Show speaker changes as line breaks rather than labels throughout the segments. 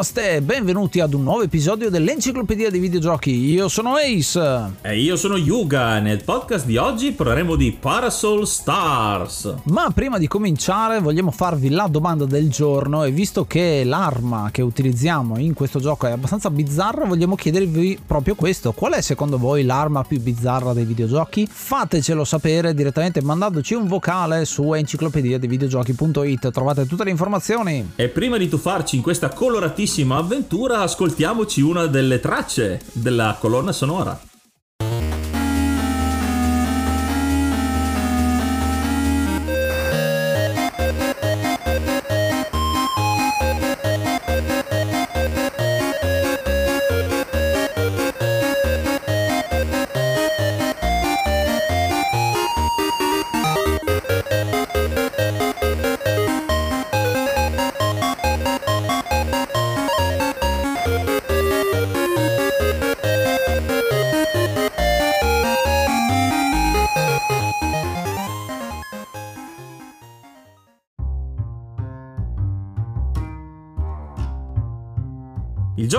Namaste, benvenuti ad un nuovo episodio dell'Enciclopedia dei Videogiochi. Io sono Ace.
E io sono Yuga. Nel podcast di oggi parleremo di Parasol Stars.
Ma prima di cominciare vogliamo farvi la domanda del giorno e visto che l'arma che utilizziamo in questo gioco è abbastanza bizzarra, vogliamo chiedervi proprio questo. Qual è secondo voi l'arma più bizzarra dei videogiochi? Fatecelo sapere direttamente mandandoci un vocale su enciclopedia dei videogiochi.it. Trovate tutte le informazioni.
E prima di tuffarci in questa coloratissima avventura, ascoltiamoci una delle tracce della colonna sonora.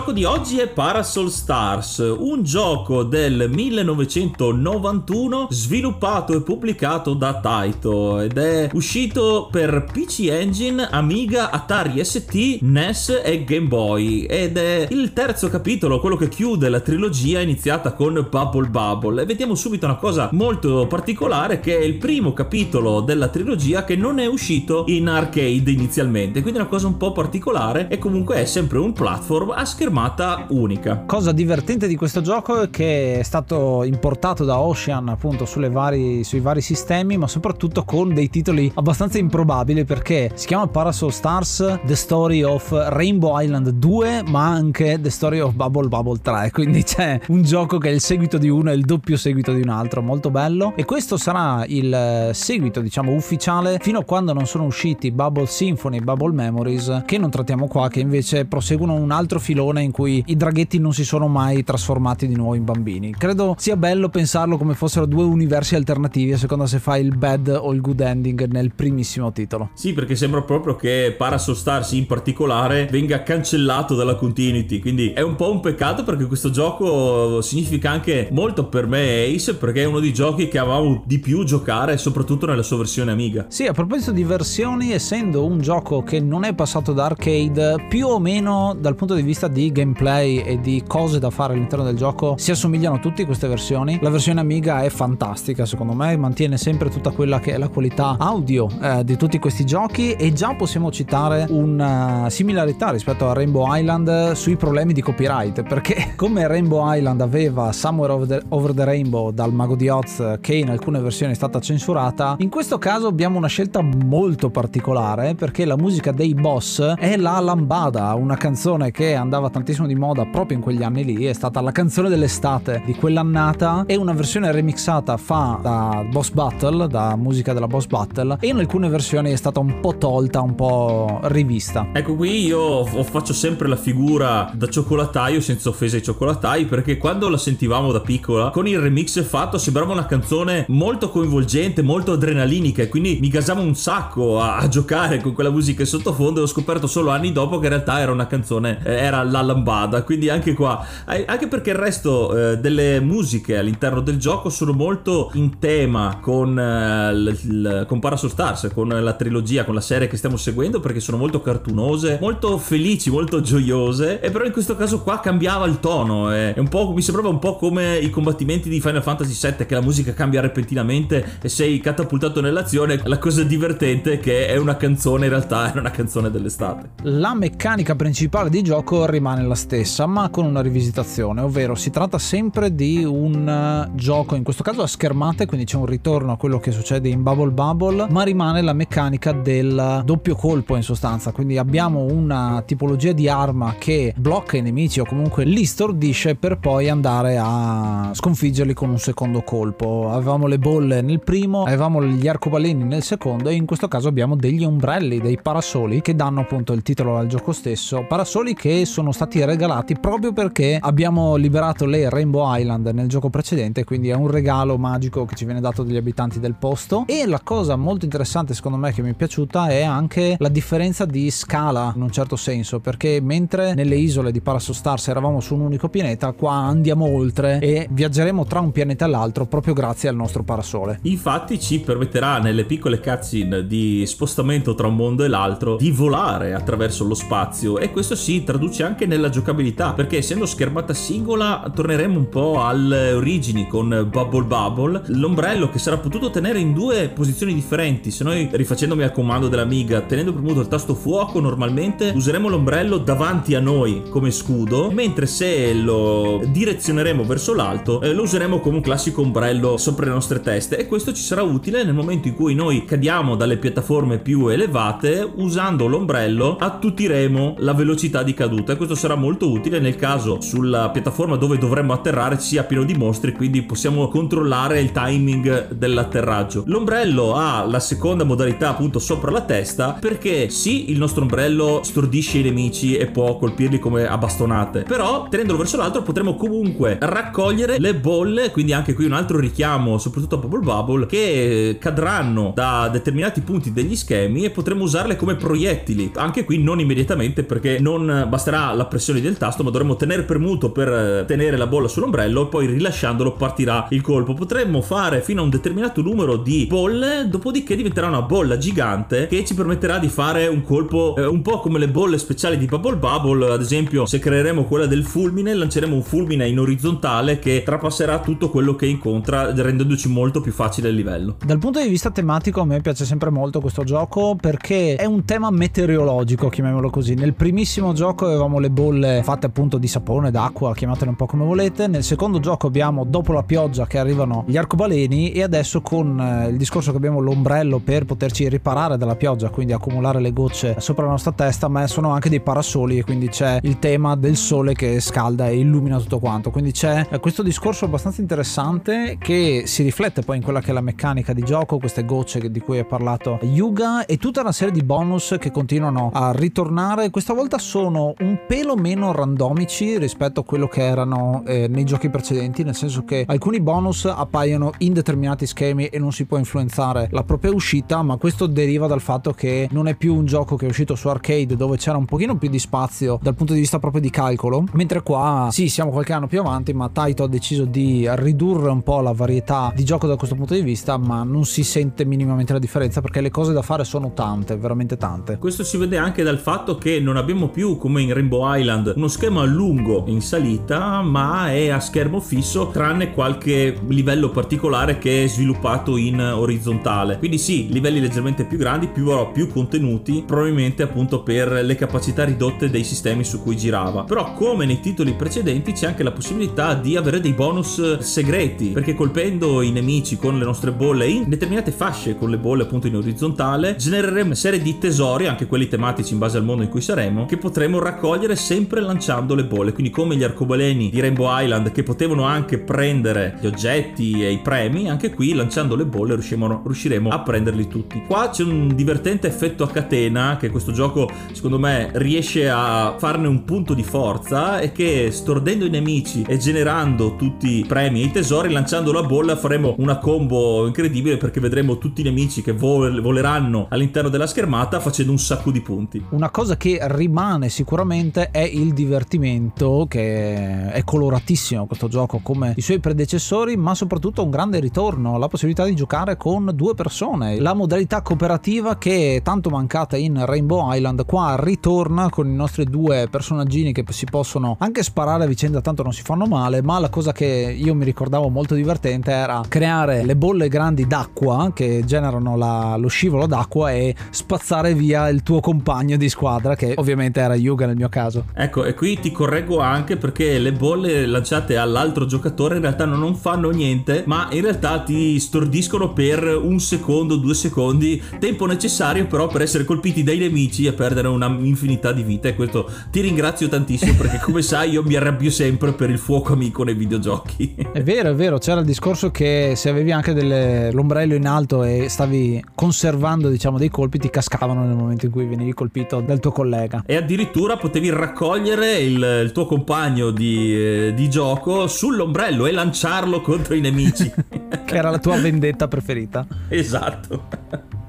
Gioco di oggi è Parasol Stars, un gioco del 1991 sviluppato e pubblicato da Taito ed è uscito per PC Engine, Amiga, Atari ST, NES e Game Boy ed è il terzo capitolo, quello che chiude la trilogia iniziata con Bubble Bubble. E vediamo subito una cosa molto particolare che è il primo capitolo della trilogia che non è uscito in arcade inizialmente, quindi una cosa un po' particolare e comunque è sempre un platform a schermata unica.
Cosa divertente di questo gioco è che è stato importato da Ocean appunto vari, sui vari sistemi, ma soprattutto con dei titoli abbastanza improbabili perché si chiama Parasol Stars The Story of Rainbow Island 2, ma anche The Story of Bubble Bubble 3. Quindi c'è un gioco che è il seguito di uno e il doppio seguito di un altro, molto bello. E questo sarà il seguito, diciamo, ufficiale fino a quando non sono usciti Bubble Symphony Bubble Memories, che non trattiamo qua, che invece proseguono un altro filone in cui i draghetti non si sono mai trasformati di nuovo in bambini. Credo sia bello pensarlo come fossero due universi alternativi a seconda se fai il bad o il good ending nel primissimo titolo.
Sì, perché sembra proprio che Parasol Stars in particolare venga cancellato dalla continuity, quindi è un po' un peccato perché questo gioco significa anche molto per me Ace perché è uno dei giochi che avevamo di più giocare soprattutto nella sua versione Amiga.
Sì, a proposito di versioni, essendo un gioco che non è passato da arcade, più o meno dal punto di vista di gameplay e di cose da fare all'interno del gioco si assomigliano tutti queste versioni. La versione Amiga è fantastica secondo me, mantiene sempre tutta quella che è la qualità audio eh, di tutti questi giochi e già possiamo citare una similarità rispetto a Rainbow Island sui problemi di copyright perché come Rainbow Island aveva Somewhere Over the, Over the Rainbow dal Mago di Oz che in alcune versioni è stata censurata, in questo caso abbiamo una scelta molto particolare perché la musica dei boss è la lambada, una canzone che andava tantissimo di moda proprio in quegli anni lì, è stata la canzone dell'estate di quell'annata e una versione remixata fa da Boss Battle, da musica della Boss Battle e in alcune versioni è stata un po' tolta, un po' rivista.
Ecco qui io faccio sempre la figura da cioccolataio senza offesa ai cioccolatai perché quando la sentivamo da piccola con il remix fatto sembrava una canzone molto coinvolgente, molto adrenalinica e quindi mi gasavo un sacco a, a giocare con quella musica in sottofondo e ho scoperto solo anni dopo che in realtà era una canzone, eh, era la lambada, quindi anche qua, anche perché il resto eh, delle musiche all'interno del gioco sono molto in tema con, eh, l, l, con Parasol Stars, con la trilogia, con la serie che stiamo seguendo, perché sono molto cartunose, molto felici, molto gioiose, e però in questo caso qua cambiava il tono, po', mi sembrava un po' come i combattimenti di Final Fantasy VII, che la musica cambia repentinamente e sei catapultato nell'azione, la cosa divertente è che è una canzone, in realtà è una canzone dell'estate.
La meccanica principale di gioco rimane la stessa, ma con una rivisitazione, ovvero si tratta sempre di un uh, gioco, in questo caso a schermate, quindi c'è un ritorno a quello che succede in Bubble Bubble, ma rimane la meccanica del doppio colpo in sostanza, quindi abbiamo una tipologia di arma che blocca i nemici o comunque li stordisce per poi andare a sconfiggerli con un secondo colpo. Avevamo le bolle nel primo, avevamo gli arcobaleni nel secondo e in questo caso abbiamo degli ombrelli, dei parasoli che danno appunto il titolo al gioco stesso, parasoli che sono sono stati regalati proprio perché abbiamo liberato le Rainbow Island nel gioco precedente, quindi è un regalo magico che ci viene dato dagli abitanti del posto. E la cosa molto interessante secondo me che mi è piaciuta è anche la differenza di scala in un certo senso, perché mentre nelle isole di Paraso Stars eravamo su un unico pianeta, qua andiamo oltre e viaggeremo tra un pianeta e l'altro proprio grazie al nostro parasole.
Infatti ci permetterà nelle piccole cutscene di spostamento tra un mondo e l'altro di volare attraverso lo spazio e questo si traduce anche nella giocabilità perché essendo schermata singola torneremo un po' alle origini con Bubble Bubble, l'ombrello che sarà potuto tenere in due posizioni differenti. Se noi rifacendomi al comando dell'Amiga tenendo premuto il tasto fuoco normalmente useremo l'ombrello davanti a noi come scudo, mentre se lo direzioneremo verso l'alto eh, lo useremo come un classico ombrello sopra le nostre teste e questo ci sarà utile nel momento in cui noi cadiamo dalle piattaforme più elevate usando l'ombrello attutiremo la velocità di caduta e questo sarà molto utile nel caso sulla piattaforma dove dovremmo atterrare sia pieno di mostri quindi possiamo controllare il timing dell'atterraggio. L'ombrello ha la seconda modalità appunto sopra la testa perché sì il nostro ombrello stordisce i nemici e può colpirli come a bastonate però tenendolo verso l'altro potremo comunque raccogliere le bolle quindi anche qui un altro richiamo soprattutto a Bubble Bubble che cadranno da determinati punti degli schemi e potremo usarle come proiettili. Anche qui non immediatamente perché non basterà la pressione del tasto ma dovremo tenere premuto per tenere la bolla sull'ombrello e poi rilasciandolo partirà il colpo. Potremmo fare fino a un determinato numero di bolle dopodiché diventerà una bolla gigante che ci permetterà di fare un colpo eh, un po' come le bolle speciali di Bubble Bubble. Ad esempio se creeremo quella del fulmine lanceremo un fulmine in orizzontale che trapasserà tutto quello che incontra rendendoci molto più facile il livello.
Dal punto di vista tematico a me piace sempre molto questo gioco perché è un tema meteorologico chiamiamolo così. Nel primissimo gioco avevamo le bolle fatte appunto di sapone d'acqua chiamatele un po' come volete. Nel secondo gioco abbiamo dopo la pioggia che arrivano gli arcobaleni e adesso con eh, il discorso che abbiamo l'ombrello per poterci riparare dalla pioggia quindi accumulare le gocce sopra la nostra testa ma sono anche dei parasoli e quindi c'è il tema del sole che scalda e illumina tutto quanto. Quindi c'è eh, questo discorso abbastanza interessante che si riflette poi in quella che è la meccanica di gioco queste gocce di cui ha parlato Yuga e tutta una serie di bonus che continuano a ritornare. Questa volta sono un pelo meno randomici rispetto a quello che erano eh, nei giochi precedenti nel senso che alcuni bonus appaiono in determinati schemi e non si può influenzare la propria uscita ma questo deriva dal fatto che non è più un gioco che è uscito su arcade dove c'era un pochino più di spazio dal punto di vista proprio di calcolo mentre qua sì siamo qualche anno più avanti ma Taito ha deciso di ridurre un po' la varietà di gioco da questo punto di vista ma non si sente minimamente la differenza perché le cose da fare sono tante veramente tante.
Questo si vede anche dal fatto che non abbiamo più come in Rainbow Island. Uno schema lungo in salita ma è a schermo fisso tranne qualche livello particolare che è sviluppato in orizzontale. Quindi sì livelli leggermente più grandi più, più contenuti probabilmente appunto per le capacità ridotte dei sistemi su cui girava. Però come nei titoli precedenti c'è anche la possibilità di avere dei bonus segreti perché colpendo i nemici con le nostre bolle in determinate fasce con le bolle appunto in orizzontale genereremo una serie di tesori anche quelli tematici in base al mondo in cui saremo che potremo raccogliere sempre lanciando le bolle quindi come gli arcobaleni di Rainbow Island che potevano anche prendere gli oggetti e i premi anche qui lanciando le bolle riusciremo, a prenderli tutti. Qua c'è un divertente effetto a catena che questo gioco secondo me riesce a farne un punto di forza e che stordendo i nemici e generando tutti i premi e i tesori lanciando la bolla faremo una combo incredibile perché vedremo tutti i nemici che vol- voleranno all'interno della schermata facendo un sacco di punti.
Una cosa che rimane sicuramente è il divertimento che è coloratissimo questo gioco come i suoi predecessori ma soprattutto un grande ritorno la possibilità di giocare con due persone. La modalità cooperativa che è tanto mancata in Rainbow Island qua ritorna con i nostri due personaggini che si possono anche sparare a vicenda tanto non si fanno male ma la cosa che io mi ricordavo molto divertente era creare le bolle grandi d'acqua che generano la, lo scivolo d'acqua e spazzare via il tuo compagno di squadra che ovviamente era Yuga nel mio caso
ecco e qui ti correggo anche perché le bolle lanciate all'altro giocatore in realtà non fanno niente ma in realtà ti stordiscono per un secondo due secondi tempo necessario però per essere colpiti dai nemici e perdere una infinità di vite. E questo ti ringrazio tantissimo perché come sai io mi arrabbio sempre per il fuoco amico nei videogiochi.
È vero è vero c'era il discorso che se avevi anche delle, l'ombrello in alto e stavi conservando diciamo dei colpi ti cascavano nel momento in cui venivi colpito dal tuo collega.
E addirittura potevi raccogliere il, il tuo compagno di, eh, di gioco sull'ombrello e lanciarlo contro i nemici.
che era la tua vendetta preferita.
Esatto.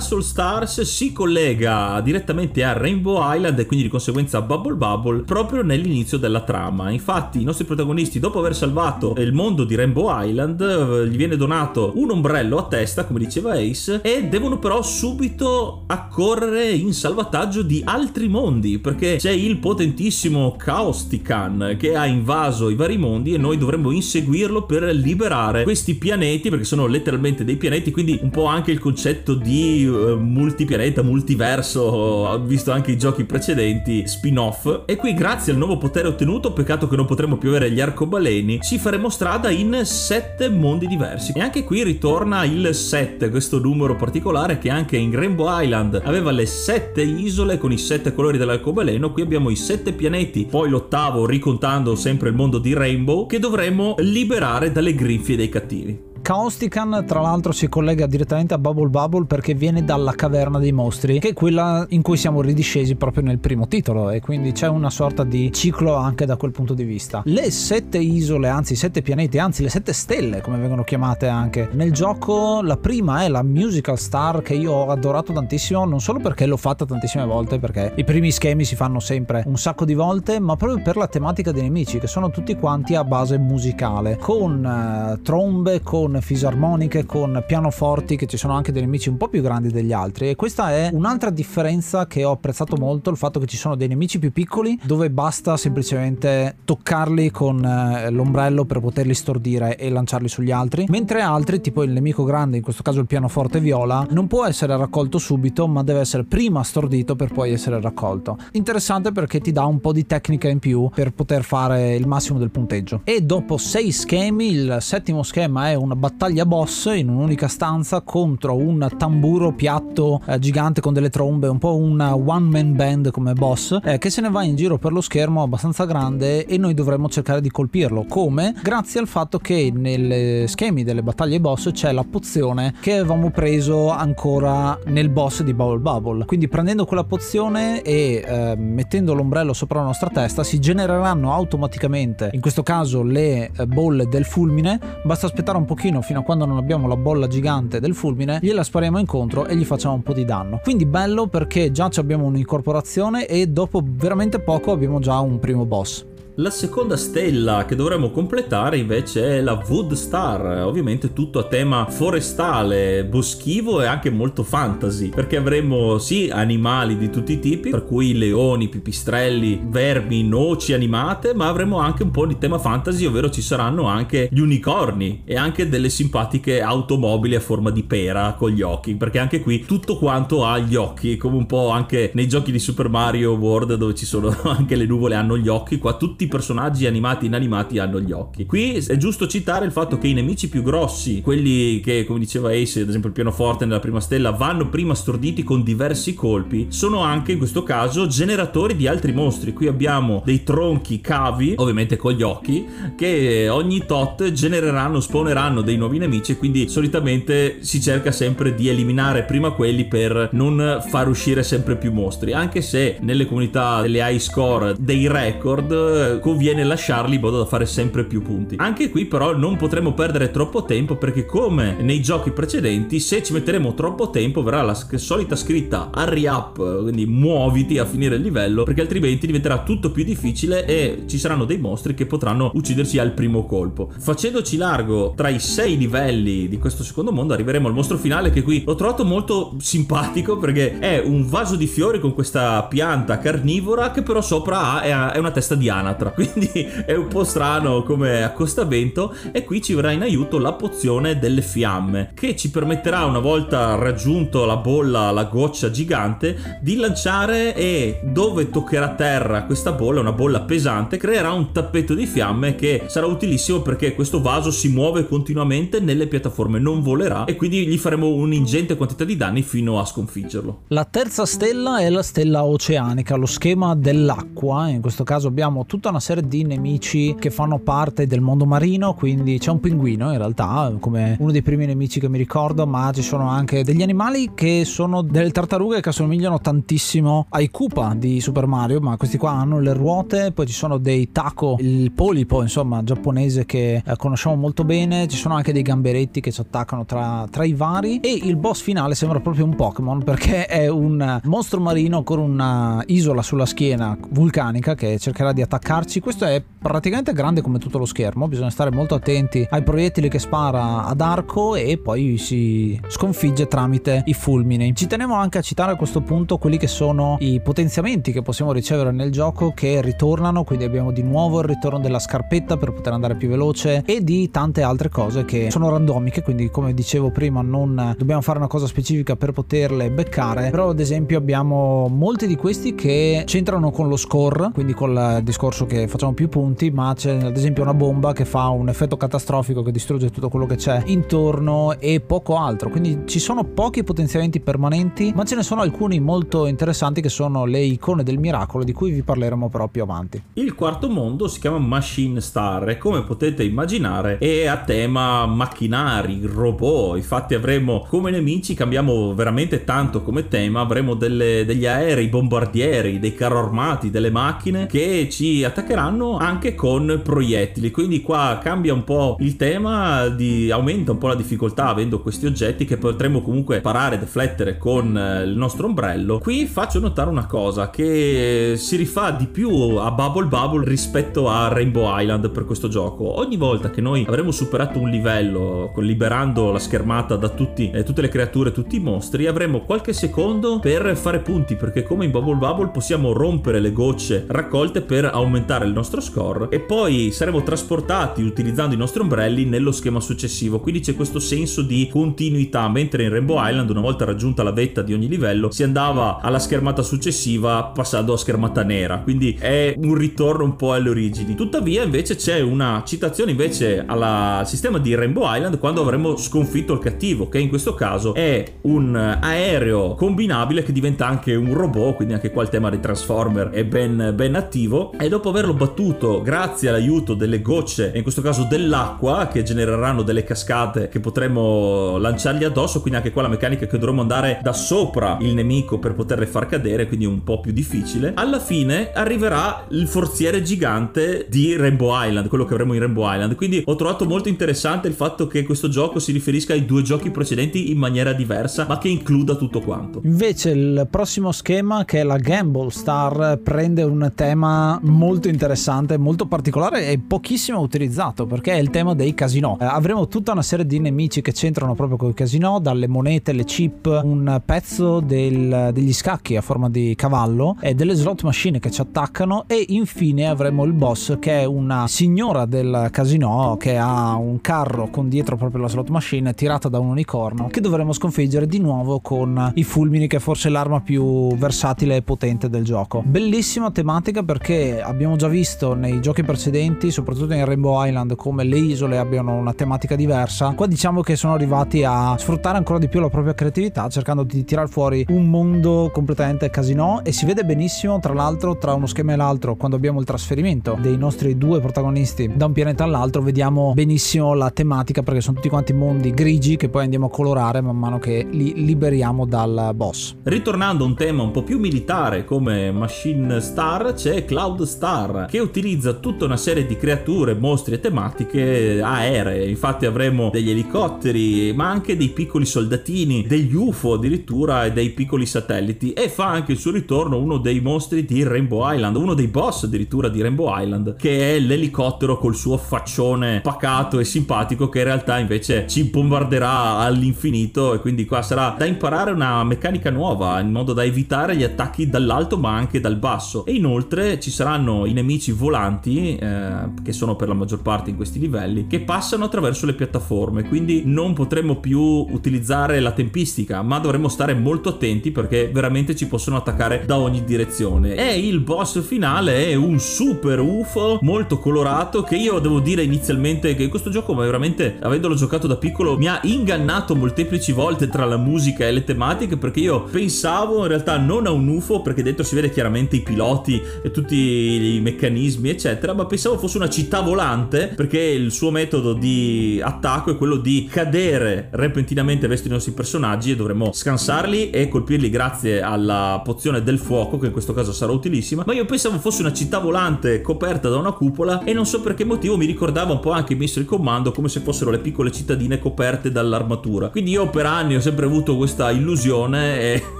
Parasol Stars si collega direttamente a Rainbow Island e quindi di conseguenza a Bubble Bubble proprio nell'inizio della trama. Infatti i nostri protagonisti dopo aver salvato il mondo di Rainbow Island eh, gli viene donato un ombrello a testa come diceva Ace e devono però subito accorrere in salvataggio di altri mondi perché c'è il potentissimo Caostican che ha invaso i vari mondi e noi dovremmo inseguirlo per liberare questi pianeti perché sono letteralmente dei pianeti quindi un po' anche il concetto di uh, multipianeta, multiverso, visto anche i giochi precedenti, spin-off. E qui, grazie al nuovo potere ottenuto, peccato che non potremo più avere gli arcobaleni, ci faremo strada in sette mondi diversi. E anche qui ritorna il 7, questo numero particolare che anche in Rainbow Island aveva le sette isole con i sette colori dell'arcobaleno. Qui abbiamo i sette pianeti, poi l'ottavo, ricontando sempre il mondo di Rainbow, che dovremo liberare dalle grinfie dei cattivi.
Caostican tra l'altro si collega direttamente a Bubble Bubble perché viene dalla caverna dei mostri che è quella in cui siamo ridiscesi proprio nel primo titolo e quindi c'è una sorta di ciclo anche da quel punto di vista. Le sette isole anzi sette pianeti anzi le sette stelle come vengono chiamate anche nel gioco. La prima è la musical star che io ho adorato tantissimo non solo perché l'ho fatta tantissime volte perché i primi schemi si fanno sempre un sacco di volte ma proprio per la tematica dei nemici che sono tutti quanti a base musicale con uh, trombe con fisarmoniche, con pianoforti, che ci sono anche dei nemici un po' più grandi degli altri. E questa è un'altra differenza che ho apprezzato molto, il fatto che ci sono dei nemici più piccoli dove basta semplicemente toccarli con eh, l'ombrello per poterli stordire e lanciarli sugli altri, mentre altri, tipo il nemico grande, in questo caso il pianoforte viola, non può essere raccolto subito, ma deve essere prima stordito per poi essere raccolto. Interessante perché ti dà un po' di tecnica in più per poter fare il massimo del punteggio. E dopo sei schemi, il settimo schema è una battaglia boss in un'unica stanza contro un tamburo piatto eh, gigante con delle trombe, un po' una one man band come boss, eh, che se ne va in giro per lo schermo abbastanza grande e noi dovremmo cercare di colpirlo. Come? Grazie al fatto che nei schemi delle battaglie boss c'è la pozione che avevamo preso ancora nel boss di Bubble Bubble. Quindi prendendo quella pozione e eh, mettendo l'ombrello sopra la nostra testa si genereranno automaticamente, in questo caso le eh, bolle del fulmine, basta aspettare un pochino pochino fino a quando non abbiamo la bolla gigante del fulmine, gliela spariamo incontro e gli facciamo un po' di danno. Quindi bello perché già abbiamo un'incorporazione e dopo veramente poco abbiamo già un primo boss.
La seconda stella che dovremmo completare invece è la Wood Star, ovviamente tutto a tema forestale, boschivo e anche molto fantasy, perché avremo sì animali di tutti i tipi, per cui leoni, pipistrelli, vermi, noci animate, ma avremo anche un po' di tema fantasy, ovvero ci saranno anche gli unicorni e anche delle simpatiche automobili a forma di pera con gli occhi, perché anche qui tutto quanto ha gli occhi, come un po' anche nei giochi di Super Mario World dove ci sono anche le nuvole hanno gli occhi, qua tutti personaggi animati e inanimati hanno gli occhi. Qui è giusto citare il fatto che i nemici più grossi, quelli che come diceva Ace, ad esempio il pianoforte nella prima stella, vanno prima storditi con diversi colpi, sono anche in questo caso generatori di altri mostri. Qui abbiamo dei tronchi cavi, ovviamente con gli occhi, che ogni tot genereranno, spawneranno dei nuovi nemici quindi solitamente si cerca sempre di eliminare prima quelli per non far uscire sempre più mostri, anche se nelle comunità delle high score dei record conviene lasciarli in modo da fare sempre più punti. Anche qui però non potremo perdere troppo tempo perché come nei giochi precedenti se ci metteremo troppo tempo verrà la solita scritta hurry up, quindi muoviti a finire il livello perché altrimenti diventerà tutto più difficile e ci saranno dei mostri che potranno ucciderci al primo colpo. Facendoci largo tra i sei livelli di questo secondo mondo arriveremo al mostro finale che qui l'ho trovato molto simpatico perché è un vaso di fiori con questa pianta carnivora che però sopra ha è una testa di anatra un'altra. Quindi è un po' strano come accostamento e qui ci verrà in aiuto la pozione delle fiamme che ci permetterà una volta raggiunto la bolla, la goccia gigante, di lanciare e dove toccherà terra questa bolla, una bolla pesante, creerà un tappeto di fiamme che sarà utilissimo perché questo vaso si muove continuamente nelle piattaforme, non volerà e quindi gli faremo un'ingente quantità di danni fino a sconfiggerlo.
La terza stella è la stella oceanica, lo schema dell'acqua, in questo caso abbiamo tutta una serie di nemici che fanno parte del mondo marino, quindi c'è un pinguino in realtà come uno dei primi nemici che mi ricordo, ma ci sono anche degli animali che sono delle tartarughe che assomigliano tantissimo ai Koopa di Super Mario, ma questi qua hanno le ruote, poi ci sono dei taco, il polipo insomma giapponese che eh, conosciamo molto bene, ci sono anche dei gamberetti che ci attaccano tra, tra i vari e il boss finale sembra proprio un Pokémon perché è un mostro marino con una isola sulla schiena vulcanica che cercherà di attaccarci. Questo è praticamente grande come tutto lo schermo, bisogna stare molto attenti ai proiettili che spara ad arco e poi si sconfigge tramite i fulmini. Ci tenevo anche a citare a questo punto quelli che sono i potenziamenti che possiamo ricevere nel gioco che ritornano, quindi abbiamo di nuovo il ritorno della scarpetta per poter andare più veloce e di tante altre cose che sono randomiche, quindi come dicevo prima non dobbiamo fare una cosa specifica per poterle beccare, però ad esempio abbiamo molti di questi che c'entrano con lo score, quindi col discorso che facciamo più punti, ma c'è ad esempio una bomba che fa un effetto catastrofico che distrugge tutto quello che c'è intorno e poco altro, quindi ci sono pochi potenziamenti permanenti, ma ce ne sono alcuni molto interessanti che sono le icone del miracolo di cui vi parleremo però più avanti.
Il quarto mondo si chiama Machine Star e come potete immaginare è a tema macchinari, robot, infatti avremo come nemici, cambiamo veramente tanto come tema, avremo delle, degli aerei bombardieri, dei carro armati, delle macchine che ci attaccheranno anche con proiettili, quindi qua cambia un po' il tema, di, aumenta un po' la difficoltà avendo questi oggetti che potremo comunque parare, deflettere con eh, il nostro ombrello. Qui faccio notare una cosa che si rifà di più a Bubble Bubble rispetto a Rainbow Island per questo gioco. Ogni volta che noi avremo superato un livello liberando la schermata da tutti, eh, tutte le creature, tutti i mostri, avremo qualche secondo per fare punti perché come in Bubble Bubble possiamo rompere le gocce raccolte per aumentare il nostro score e poi saremo trasportati utilizzando i nostri ombrelli nello schema successivo. Quindi c'è questo senso di continuità, mentre in Rainbow Island una volta raggiunta la vetta di ogni livello si andava alla schermata successiva passando a schermata nera, quindi è un ritorno un po' alle origini. Tuttavia invece c'è una citazione invece al sistema di Rainbow Island quando avremo sconfitto il cattivo, che in questo caso è un aereo combinabile che diventa anche un robot, quindi anche qua il tema dei Transformer è ben, ben attivo e dopo averlo battuto grazie all'aiuto delle gocce, in questo caso dell'acqua, che genereranno delle cascate che potremo lanciargli addosso, quindi anche qua la meccanica che dovremo andare da sopra il nemico per poterle far cadere, quindi un po' più difficile. Alla fine arriverà il forziere gigante di Rainbow Island, quello che avremo in Rainbow Island. Quindi ho trovato molto interessante il fatto che questo gioco si riferisca ai due giochi precedenti in maniera diversa, ma che includa tutto quanto.
Invece il prossimo schema, che è la Gamble Star, prende un tema molto interessante, molto particolare e pochissimo utilizzato, perché è il tema dei casinò. Eh, avremo tutta una serie di nemici che c'entrano proprio con i casinò, dalle monete, le chip, un pezzo del, degli scacchi a forma di cavallo e delle slot machine che ci attaccano e infine avremo il boss che è una signora del casino che ha un carro con dietro proprio la slot machine tirata da un unicorno che dovremo sconfiggere di nuovo con i fulmini che è forse l'arma più versatile e potente del gioco. Bellissima tematica perché abbiamo già visto nei giochi precedenti, soprattutto in Rainbow Island, come le isole abbiano una tematica diversa. Qua diciamo che sono arrivati a sfruttare ancora di più la propria creatività cercando di tirar fuori un mondo completamente casino e si vede benissimo tra l'altro tra uno schema e l'altro quando abbiamo il trasferimento dei nostri due protagonisti da un pianeta all'altro vediamo benissimo la tematica perché sono tutti quanti mondi grigi che poi andiamo a colorare man mano che li liberiamo dal boss.
Ritornando a un tema un po' più militare come Machine Star c'è Cloud Star che utilizza tutta una serie di creature, mostri e tematiche aeree. Infatti avremo degli elicotteri ma anche dei piccoli soldatini, degli UFO addirittura e dei piccoli satelliti. E fa anche il suo ritorno uno dei mostri di Rainbow Island, uno dei boss addirittura di Rainbow Island che è l'elicottero col suo faccione pacato e simpatico che in realtà invece ci bombarderà all'infinito. E quindi qua sarà da imparare una meccanica nuova in modo da evitare gli attacchi dall'alto ma anche dal basso. E inoltre ci saranno i nemici volanti, eh, che sono per la maggior parte in questi livelli, che passano attraverso le piattaforme, quindi non potremmo più utilizzare la tempistica, ma dovremmo stare molto attenti perché veramente ci possono attaccare da ogni direzione. E il boss finale è un super UFO molto colorato che io devo dire inizialmente che questo gioco veramente avendolo giocato da piccolo mi ha ingannato molteplici volte tra la musica e le tematiche perché io pensavo in realtà non a un UFO perché dentro si vede chiaramente i piloti e tutti i meccanismi eccetera ma pensavo fosse una città volante perché il suo metodo di attacco è quello di cadere repentinamente verso i nostri personaggi e dovremmo scansarli e colpirli grazie alla pozione del fuoco che in questo caso sarà utilissima. Ma io pensavo fosse una città volante coperta da una cupola e non so per che motivo mi ricordava un po' anche Missile Commando come se fossero le piccole cittadine coperte dall'armatura. Quindi io per anni ho sempre avuto questa illusione e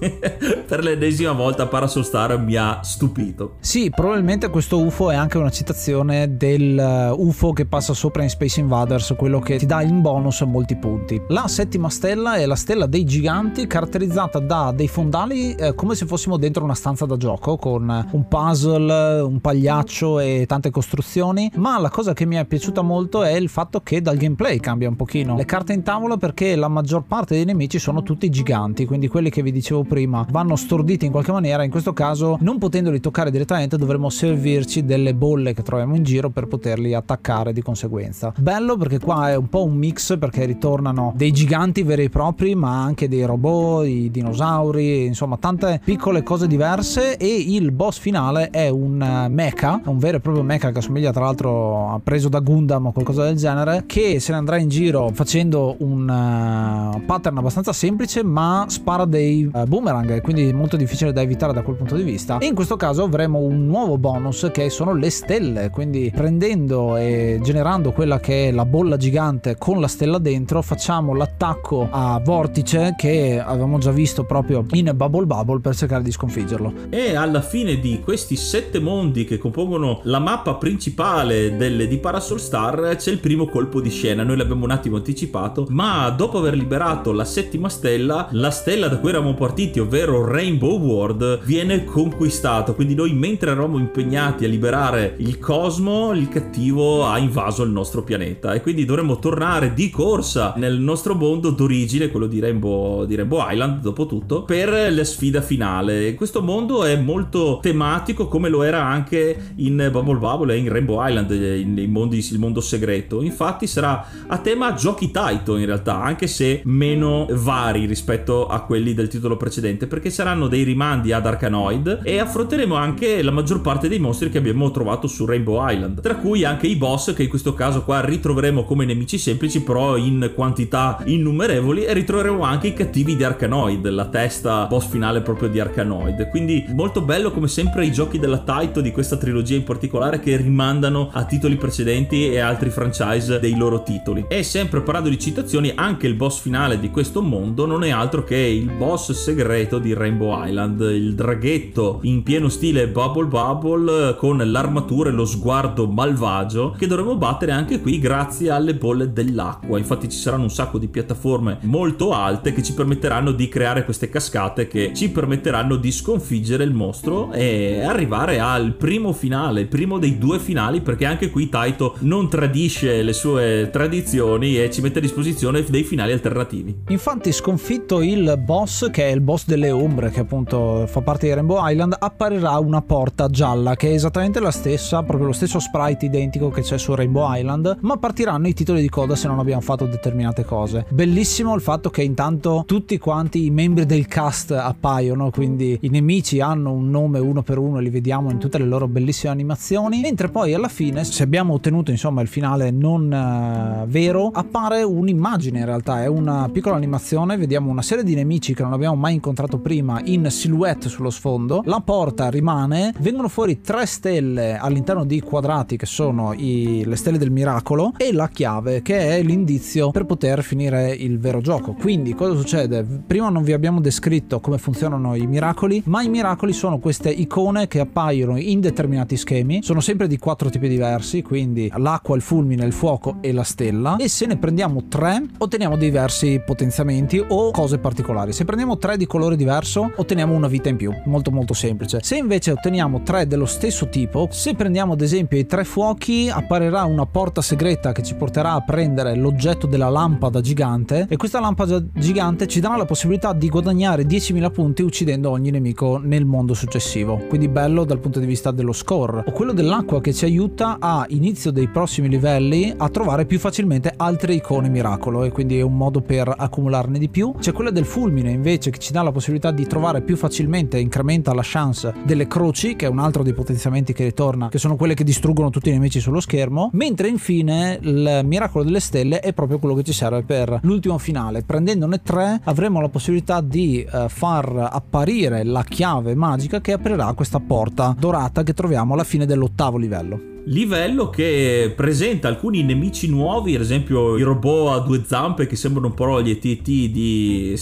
per l'ennesima volta Parasol Star mi ha stupito.
Sì probabilmente questo UFO è anche una citazione del uh, UFO che passa sopra in Space Invaders quello che ti dà in bonus molti punti. La settima stella è la stella dei giganti caratterizzata da dei fondali eh, come se fossimo dentro una stanza da gioco con un puzzle un pagliaccio e tante costruzioni. Ma la cosa che mi è piaciuta molto è il fatto che dal gameplay cambia un pochino. Le carte in tavola perché la maggior parte dei nemici sono tutti giganti quindi quelli che vi dicevo prima vanno storditi in qualche maniera. In questo caso non potendoli toccare direttamente dovremo servirci delle bolle che troviamo in giro per poterli attaccare di conseguenza. Bello perché qua è un po' un mix perché ritornano dei giganti veri e propri ma anche dei robot i dinosauri insomma tante piccole cose diverse. E il boss finale è un eh, mecha un vero e proprio mecha che assomiglia tra l'altro a preso da Gundam o qualcosa del genere che se ne andrà in giro facendo un uh, pattern abbastanza semplice ma spara dei uh, boomerang quindi molto difficile da evitare da quel punto di vista. E in questo caso avremo un nuovo bonus che sono le stelle quindi prendendo e generando quella che è la bolla gigante con la stella dentro facciamo l'attacco a vortice che avevamo già visto proprio in Bubble Bubble per cercare di sconfiggerlo.
E alla fine di questi sette mondi che compongono la mappa principale delle, di Parasol Star c'è il primo colpo di scena. Noi l'abbiamo un attimo anticipato ma dopo aver liberato la settima stella la stella da cui eravamo partiti ovvero Rainbow World viene conquistato. Quindi noi mentre eravamo impegnati a liberare il cosmo il cattivo ha invaso il nostro pianeta. E quindi dovremmo tornare di corsa nel nostro mondo d'origine quello di Rainbow, di Rainbow Island dopo tutto per la sfida finale. Questo mondo è molto tematico come lo era anche in Bubble Bubble e in Rainbow Island in, mondi, il mondo segreto. Infatti sarà a tema giochi Taito in realtà anche se meno vari rispetto a quelli del titolo precedente perché saranno dei rimandi ad Arkanoid e affronteremo anche la maggior parte dei mostri che abbiamo trovato su Rainbow Island. Tra cui anche i boss che in questo caso qua ritroveremo come nemici semplici però in quantità innumerevoli e ritroveremo anche i cattivi di Arkanoid la testa boss finale proprio di Arkanoid. Quindi molto bello come sempre i giochi della Taito di questa trilogia in particolare che rimandano a titoli precedenti e altri franchise dei loro titoli. E sempre parlando di citazioni anche il boss finale di questo mondo non è altro che il boss segreto di Rainbow Island il draghetto in pieno stile Bubble Bubble con l'armatura e lo sguardo malvagio che dovremo battere anche qui grazie alle bolle dell'acqua infatti ci saranno un sacco di piattaforme molto alte che ci permetteranno di creare queste cascate che ci permetteranno di sconfiggere il mostro e arrivare al primo finale il primo dei due finali perché anche qui Taito non tradisce le sue tradizioni e ci mette a disposizione dei finali alternativi.
Infatti sconfitto il boss che è il boss delle ombre che appunto fa parte di Rainbow Island apparirà una porta gialla che esattamente la stessa, proprio lo stesso sprite identico che c'è su Rainbow Island, ma partiranno i titoli di coda se non abbiamo fatto determinate cose. Bellissimo il fatto che intanto tutti quanti i membri del cast appaiono, quindi i nemici hanno un nome uno per uno e li vediamo in tutte le loro bellissime animazioni, mentre poi alla fine se abbiamo ottenuto insomma il finale non uh, vero appare un'immagine in realtà è una piccola animazione vediamo una serie di nemici che non abbiamo mai incontrato prima in silhouette sullo sfondo la porta rimane vengono fuori tre stelle all'interno di quadrati che sono i, le stelle del miracolo e la chiave che è l'indizio per poter finire il vero gioco. Quindi cosa succede? Prima non vi abbiamo descritto come funzionano i miracoli ma i miracoli sono queste icone che appaiono in determinati schemi. Sono sempre di quattro tipi diversi quindi l'acqua il fulmine il fuoco e la stella. E se ne prendiamo tre otteniamo diversi potenziamenti o cose particolari. Se prendiamo tre di colore diverso otteniamo una vita in più. Molto molto semplice. Se invece otteniamo tre dello stesso stesso tipo. Se prendiamo ad esempio i tre fuochi, apparirà una porta segreta che ci porterà a prendere l'oggetto della lampada gigante e questa lampada gigante ci darà la possibilità di guadagnare 10.000 punti uccidendo ogni nemico nel mondo successivo. Quindi bello dal punto di vista dello score. O quello dell'acqua che ci aiuta a inizio dei prossimi livelli a trovare più facilmente altre icone miracolo e quindi è un modo per accumularne di più. C'è quella del fulmine invece che ci dà la possibilità di trovare più facilmente, incrementa la chance delle croci, che è un altro dei potenziamenti che ritorna, che sono quelle che distruggono tutti i nemici sullo schermo, mentre infine il miracolo delle stelle è proprio quello che ci serve per l'ultimo finale. Prendendone tre avremo la possibilità di uh, far apparire la chiave magica che aprirà questa porta dorata che troviamo alla fine dell'ottavo livello
livello che presenta alcuni nemici nuovi, ad esempio i robot a due zampe che sembrano un po' gli ETT di,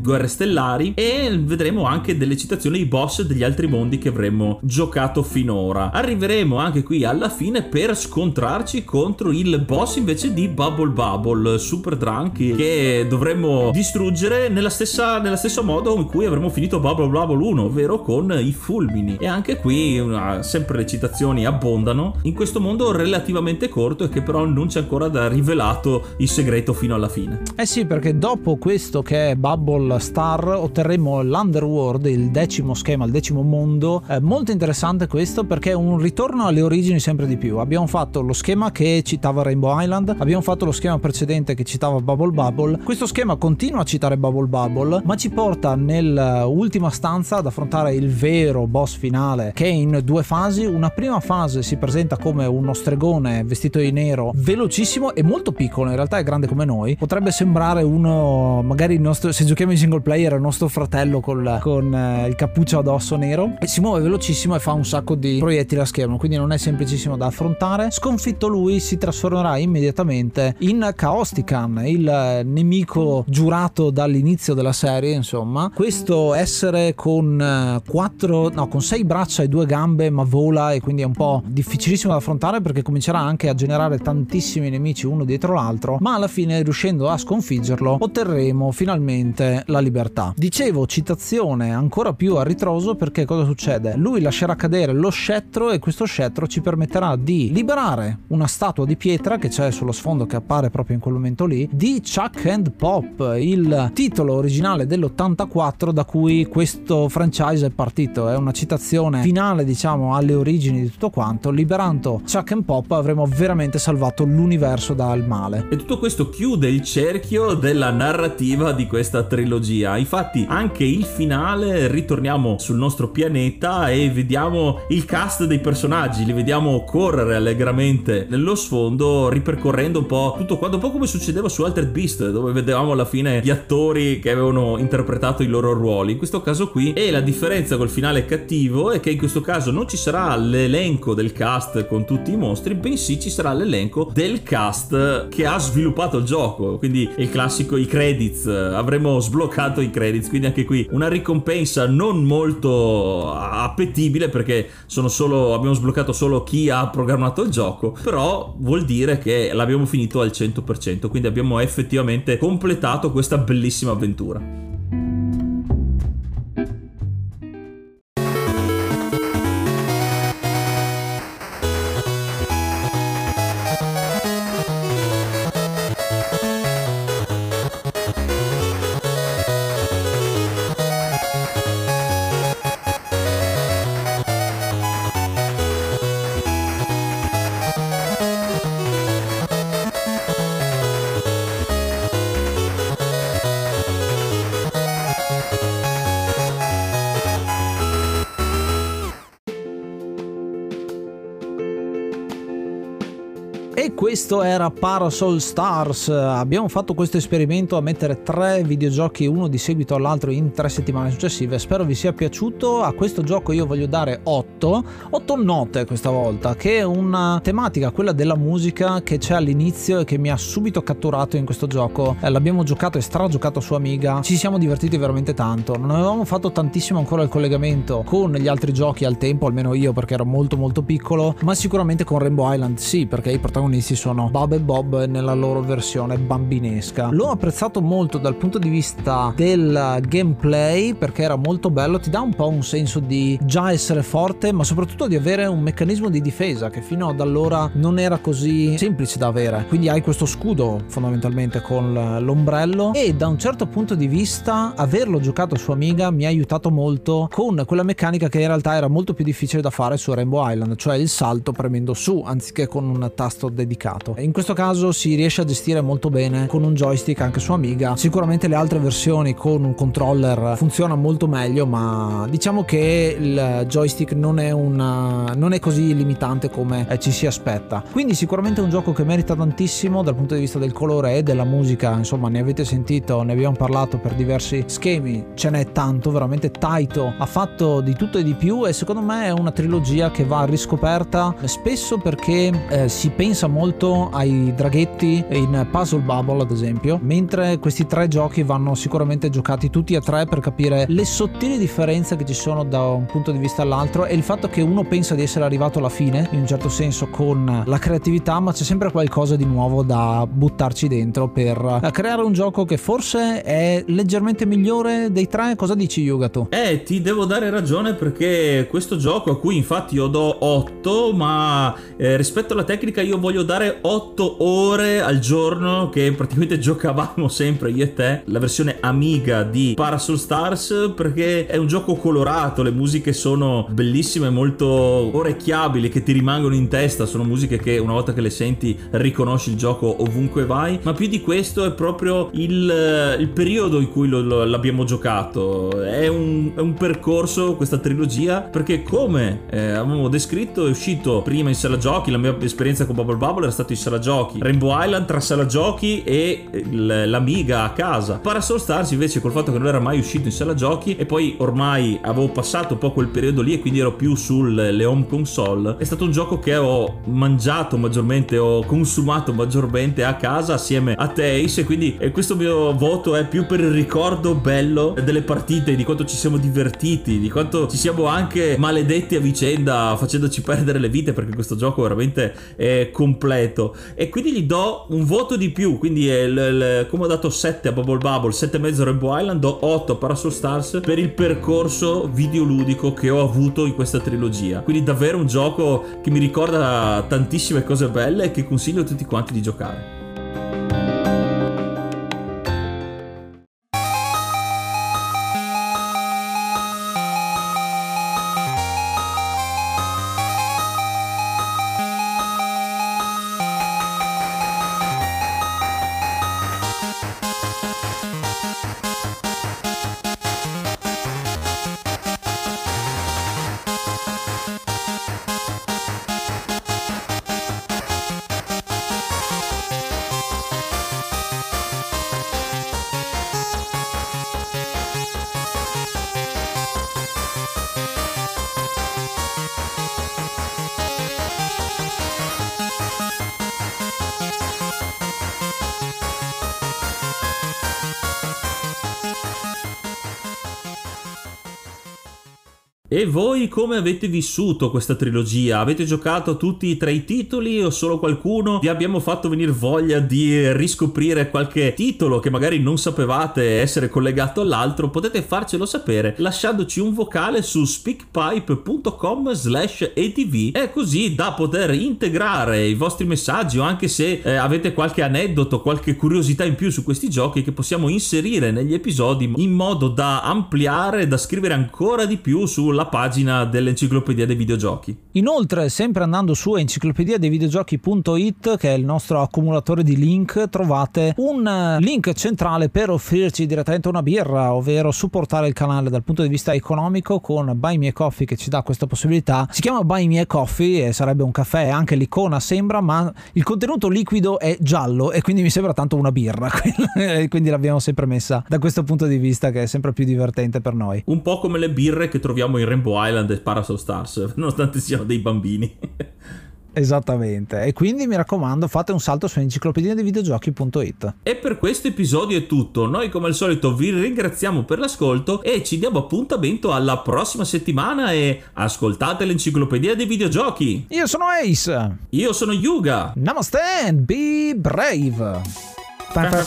Guerre Stellari e vedremo anche delle citazioni di boss degli altri mondi che avremmo giocato finora. Arriveremo anche qui alla fine per scontrarci contro il boss invece di Bubble Bubble, Super Drunky, che dovremmo distruggere nella stessa, nella stessa modo in cui avremmo finito Bubble Bubble 1, ovvero con i fulmini. E anche qui una, sempre le citazioni abbondano in questo mondo relativamente corto e che però non c'è ancora da rivelato il segreto fino alla fine.
Eh sì, perché dopo questo che è Bubble Star otterremo l'Underworld, il decimo schema, il decimo mondo. È molto interessante questo perché è un ritorno alle origini sempre di più. Abbiamo fatto lo schema che citava Rainbow Island, abbiamo fatto lo schema precedente che citava Bubble Bubble. Questo schema continua a citare Bubble Bubble, ma ci porta nell'ultima stanza ad affrontare il vero boss finale che è in due fasi. Una prima fase si presenta presenta come uno stregone vestito di nero, velocissimo e molto piccolo, in realtà è grande come noi. Potrebbe sembrare uno, magari nostro, se giochiamo in single player, il nostro fratello col, con eh, il cappuccio addosso nero. E si muove velocissimo e fa un sacco di proiettili a schermo, quindi non è semplicissimo da affrontare. Sconfitto lui, si trasformerà immediatamente in Caostican, il nemico giurato dall'inizio della serie, insomma. Questo essere con eh, quattro, no, con sei braccia e due gambe, ma vola e quindi è un po' difficilissimo difficilissimo da affrontare perché comincerà anche a generare tantissimi nemici uno dietro l'altro, ma alla fine riuscendo a sconfiggerlo otterremo finalmente la libertà. Dicevo citazione ancora più a ritroso perché cosa succede? Lui lascerà cadere lo scettro e questo scettro ci permetterà di liberare una statua di pietra che c'è sullo sfondo che appare proprio in quel momento lì di Chuck and Pop, il titolo originale dell'84 da cui questo franchise è partito. È una citazione finale diciamo alle origini di tutto quanto, liberando soltanto Chuck and Pop avremo veramente salvato l'universo dal male.
E tutto questo chiude il cerchio della narrativa di questa trilogia. Infatti, anche il finale ritorniamo sul nostro pianeta e vediamo il cast dei personaggi, li vediamo correre allegramente nello sfondo, ripercorrendo un po' tutto quanto, un po' come succedeva su Altered Beast, dove vedevamo alla fine gli attori che avevano interpretato i loro ruoli. In questo caso qui, e la differenza col finale cattivo è che in questo caso non ci sarà l'elenco del cast con tutti i mostri, bensì ci sarà l'elenco del cast che ha sviluppato il gioco. Quindi il classico, i credits, avremo sbloccato i credits. Quindi anche qui una ricompensa non molto appetibile perché solo, abbiamo sbloccato solo chi ha programmato il gioco. Però vuol dire che l'abbiamo finito al 100%. Quindi abbiamo effettivamente completato questa bellissima avventura.
Questo era Parasol Stars. Abbiamo fatto questo esperimento a mettere tre videogiochi uno di seguito all'altro in tre settimane successive. Spero vi sia piaciuto. A questo gioco io voglio dare 8, 8 note questa volta, che è una tematica, quella della musica che c'è all'inizio e che mi ha subito catturato in questo gioco. Eh, l'abbiamo giocato e stragiocato su Amiga. Ci siamo divertiti veramente tanto. Non avevamo fatto tantissimo ancora il collegamento con gli altri giochi al tempo, almeno io perché ero molto molto piccolo, ma sicuramente con Rainbow Island sì, perché i protagonisti protagonisti sono Bob e Bob nella loro versione bambinesca. L'ho apprezzato molto dal punto di vista del gameplay perché era molto bello, ti dà un po' un senso di già essere forte, ma soprattutto di avere un meccanismo di difesa che fino ad allora non era così semplice da avere. Quindi hai questo scudo fondamentalmente con l'ombrello e da un certo punto di vista averlo giocato su Amiga mi ha aiutato molto con quella meccanica che in realtà era molto più difficile da fare su Rainbow Island, cioè il salto premendo su anziché con un tasto dedicato. In questo caso si riesce a gestire molto bene con un joystick anche su Amiga. Sicuramente le altre versioni con un controller funzionano molto meglio, ma diciamo che il joystick non è, una, non è così limitante come ci si aspetta. Quindi sicuramente è un gioco che merita tantissimo dal punto di vista del colore e della musica, insomma ne avete sentito, ne abbiamo parlato per diversi schemi, ce n'è tanto, veramente Taito ha fatto di tutto e di più e secondo me è una trilogia che va riscoperta spesso perché eh, si pensa molto ai draghetti in Puzzle Bubble ad esempio, mentre questi tre giochi vanno sicuramente giocati tutti e tre per capire le sottili differenze che ci sono da un punto di vista all'altro e il fatto che uno pensa di essere arrivato alla fine, in un certo senso con la creatività, ma c'è sempre qualcosa di nuovo da buttarci dentro per eh, creare un gioco che forse è leggermente migliore dei tre. Cosa dici Yuga tu?
Eh, ti devo dare ragione perché questo gioco a cui infatti io do 8, ma eh, rispetto alla tecnica io voglio dare 8 ore al giorno che praticamente giocavamo sempre io e te, la versione Amiga di Parasol Stars perché è un gioco colorato, le musiche sono bellissime, molto orecchiabili che ti rimangono in testa, sono musiche che una volta che le senti riconosci il gioco ovunque vai, ma più di questo è proprio il, il periodo in cui lo, lo, l'abbiamo giocato, è un, è un, percorso questa trilogia perché come eh, avevamo descritto è uscito prima in sala giochi, la mia esperienza con Bubble Bubble era stato in sala giochi, Rainbow Island tra sala giochi e l'Amiga a casa, Parasol Stars invece col fatto che non era mai uscito in sala giochi e poi ormai avevo passato un po' quel periodo lì e quindi ero più sulle home console, è stato un gioco che ho mangiato maggiormente, ho consumato maggiormente a casa assieme a Ace e quindi questo mio voto è più per il ricordo bello delle partite, di quanto ci siamo divertiti, di quanto ci siamo anche maledetti a vicenda facendoci perdere le vite perché questo gioco veramente è completo e quindi gli do un voto di più, quindi è l- l- come ho dato 7 a Bubble Bubble, 7,5 a Rainbow Island, do 8 a Parasol Stars per il percorso videoludico che ho avuto in questa trilogia. Quindi davvero un gioco che mi ricorda tantissime cose belle e che consiglio a tutti quanti di giocare. E voi come avete vissuto questa trilogia? Avete giocato tutti e tre i titoli o solo qualcuno? Vi abbiamo fatto venire voglia di riscoprire qualche titolo che magari non sapevate essere collegato all'altro? Potete farcelo sapere lasciandoci un vocale su speakpipe.com slash etv è così da poter integrare i vostri messaggi o anche se eh, avete qualche aneddoto, qualche curiosità in più su questi giochi che possiamo inserire negli episodi in modo da ampliare, da scrivere ancora di più sulla sulla pagina dell'enciclopedia dei videogiochi.
Inoltre, sempre andando su enciclopedia dei videogiochi.it, che è il nostro accumulatore di link, trovate un eh, link centrale per offrirci direttamente una birra, ovvero supportare il canale dal punto di vista economico con Buy Me Coffee che ci dà questa possibilità. Si chiama Buy Me Coffee e sarebbe un caffè, anche l'icona sembra, ma il contenuto liquido è giallo e quindi mi sembra tanto una birra. quindi l'abbiamo sempre messa da questo punto di vista che è sempre più divertente per noi.
Un po' come le birre che troviamo in Rainbow Island e Parasol Stars, nonostante siano dei bambini.
Esattamente. E quindi mi raccomando, fate un salto su enciclopedia di videogiochi.it.
E per questo episodio è tutto. Noi come al solito vi ringraziamo per l'ascolto e ci diamo appuntamento alla prossima settimana e ascoltate l'enciclopedia dei videogiochi.
Io sono Ace.
Io sono Yuga.
Namaste be brave. Bye.